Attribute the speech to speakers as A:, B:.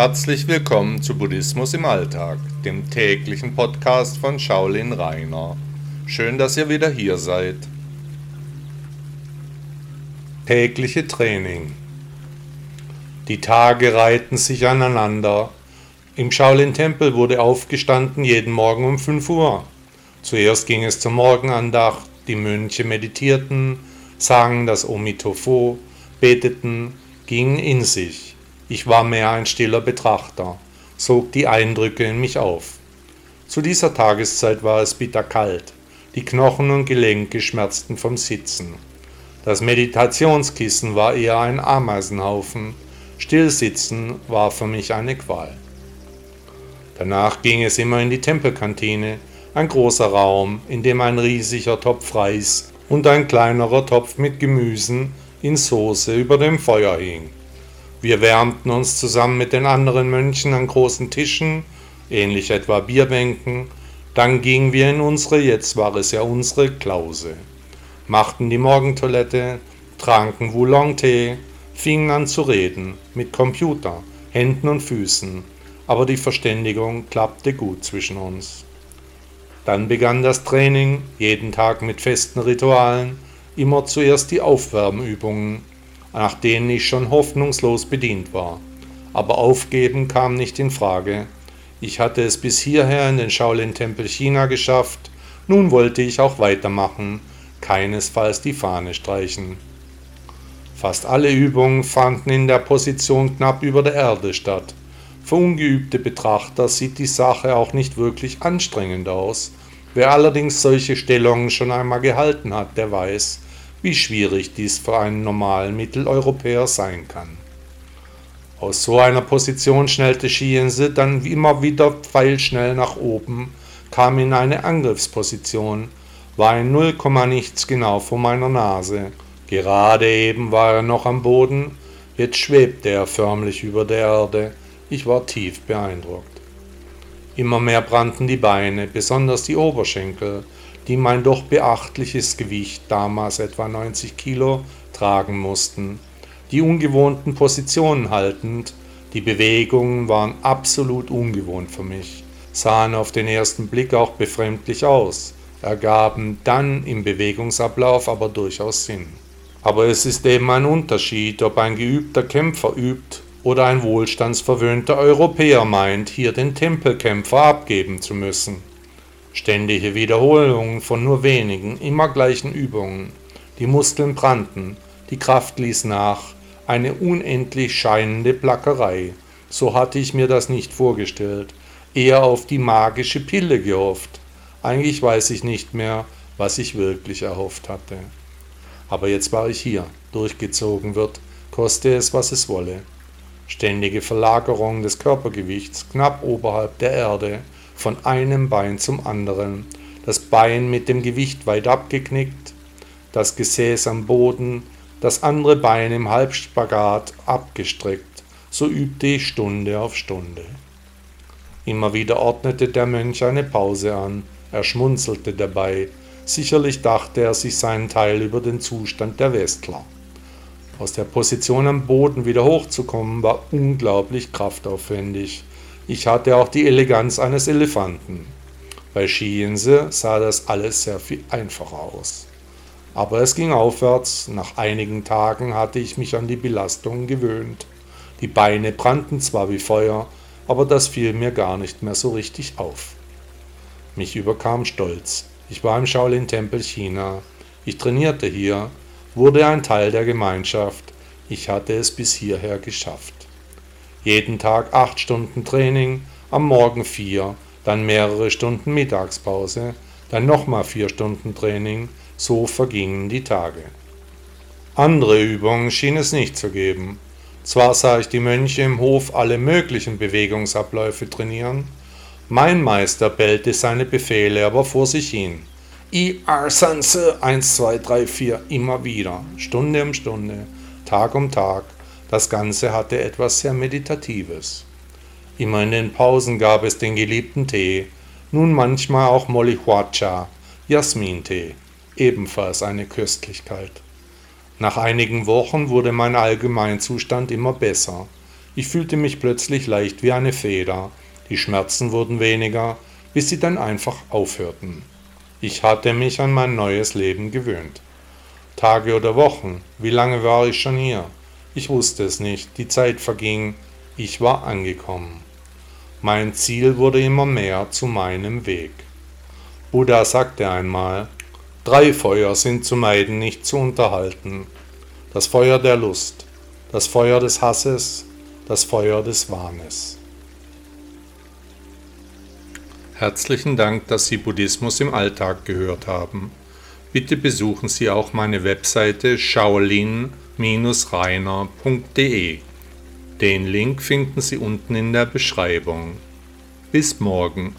A: Herzlich willkommen zu Buddhismus im Alltag, dem täglichen Podcast von Shaolin Rainer. Schön, dass ihr wieder hier seid. Tägliche Training. Die Tage reihten sich aneinander. Im Shaolin-Tempel wurde aufgestanden jeden Morgen um 5 Uhr. Zuerst ging es zur Morgenandacht, die Mönche meditierten, sangen das Omitofo, beteten, gingen in sich. Ich war mehr ein stiller Betrachter, sog die Eindrücke in mich auf. Zu dieser Tageszeit war es bitterkalt, die Knochen und Gelenke schmerzten vom Sitzen. Das Meditationskissen war eher ein Ameisenhaufen, Stillsitzen war für mich eine Qual. Danach ging es immer in die Tempelkantine, ein großer Raum, in dem ein riesiger Topf Reis und ein kleinerer Topf mit Gemüsen in Soße über dem Feuer hing. Wir wärmten uns zusammen mit den anderen Mönchen an großen Tischen, ähnlich etwa Bierbänken, dann gingen wir in unsere, jetzt war es ja unsere, Klause, machten die Morgentoilette, tranken Wulong-Tee, fingen an zu reden, mit Computer, Händen und Füßen, aber die Verständigung klappte gut zwischen uns. Dann begann das Training, jeden Tag mit festen Ritualen, immer zuerst die Aufwärmübungen, nach denen ich schon hoffnungslos bedient war. Aber aufgeben kam nicht in Frage. Ich hatte es bis hierher in den Shaolin-Tempel China geschafft, nun wollte ich auch weitermachen, keinesfalls die Fahne streichen. Fast alle Übungen fanden in der Position knapp über der Erde statt. Für ungeübte Betrachter sieht die Sache auch nicht wirklich anstrengend aus. Wer allerdings solche Stellungen schon einmal gehalten hat, der weiß, wie schwierig dies für einen normalen Mitteleuropäer sein kann. Aus so einer Position schnellte Schiense dann immer wieder pfeilschnell nach oben, kam in eine Angriffsposition, war in null Komma nichts genau vor meiner Nase. Gerade eben war er noch am Boden, jetzt schwebte er förmlich über der Erde. Ich war tief beeindruckt. Immer mehr brannten die Beine, besonders die Oberschenkel, die mein doch beachtliches Gewicht, damals etwa 90 Kilo, tragen mussten. Die ungewohnten Positionen haltend, die Bewegungen waren absolut ungewohnt für mich, sahen auf den ersten Blick auch befremdlich aus, ergaben dann im Bewegungsablauf aber durchaus Sinn. Aber es ist eben ein Unterschied, ob ein geübter Kämpfer übt oder ein wohlstandsverwöhnter Europäer meint, hier den Tempelkämpfer abgeben zu müssen. Ständige Wiederholungen von nur wenigen, immer gleichen Übungen. Die Muskeln brannten, die Kraft ließ nach, eine unendlich scheinende Plackerei. So hatte ich mir das nicht vorgestellt, eher auf die magische Pille gehofft. Eigentlich weiß ich nicht mehr, was ich wirklich erhofft hatte. Aber jetzt war ich hier, durchgezogen wird, koste es, was es wolle. Ständige Verlagerung des Körpergewichts knapp oberhalb der Erde, von einem Bein zum anderen, das Bein mit dem Gewicht weit abgeknickt, das Gesäß am Boden, das andere Bein im Halbspagat abgestreckt, so übte ich Stunde auf Stunde. Immer wieder ordnete der Mönch eine Pause an, er schmunzelte dabei, sicherlich dachte er sich seinen Teil über den Zustand der Westler. Aus der Position am Boden wieder hochzukommen war unglaublich kraftaufwendig. Ich hatte auch die Eleganz eines Elefanten. Bei Schiense sah das alles sehr viel einfacher aus. Aber es ging aufwärts, nach einigen Tagen hatte ich mich an die Belastungen gewöhnt. Die Beine brannten zwar wie Feuer, aber das fiel mir gar nicht mehr so richtig auf. Mich überkam Stolz. Ich war im Shaolin-Tempel China. Ich trainierte hier, wurde ein Teil der Gemeinschaft. Ich hatte es bis hierher geschafft. Jeden Tag acht Stunden Training, am Morgen vier, dann mehrere Stunden Mittagspause, dann nochmal vier Stunden Training, so vergingen die Tage. Andere Übungen schien es nicht zu geben. Zwar sah ich die Mönche im Hof alle möglichen Bewegungsabläufe trainieren, mein Meister bellte seine Befehle aber vor sich hin. I R Sanse 1, 2, 3, 4 immer wieder, Stunde um Stunde, Tag um Tag, das Ganze hatte etwas sehr Meditatives. Immer in den Pausen gab es den geliebten Tee, nun manchmal auch Molihuacha, Jasmintee, ebenfalls eine Köstlichkeit. Nach einigen Wochen wurde mein Allgemeinzustand immer besser. Ich fühlte mich plötzlich leicht wie eine Feder. Die Schmerzen wurden weniger, bis sie dann einfach aufhörten. Ich hatte mich an mein neues Leben gewöhnt. Tage oder Wochen, wie lange war ich schon hier? Ich wusste es nicht, die Zeit verging, ich war angekommen. Mein Ziel wurde immer mehr zu meinem Weg. Buddha sagte einmal, drei Feuer sind zu meiden, nicht zu unterhalten. Das Feuer der Lust, das Feuer des Hasses, das Feuer des Wahnes. Herzlichen Dank, dass Sie Buddhismus im Alltag gehört haben. Bitte besuchen Sie auch meine Webseite shaolin-reiner.de. Den Link finden Sie unten in der Beschreibung. Bis morgen.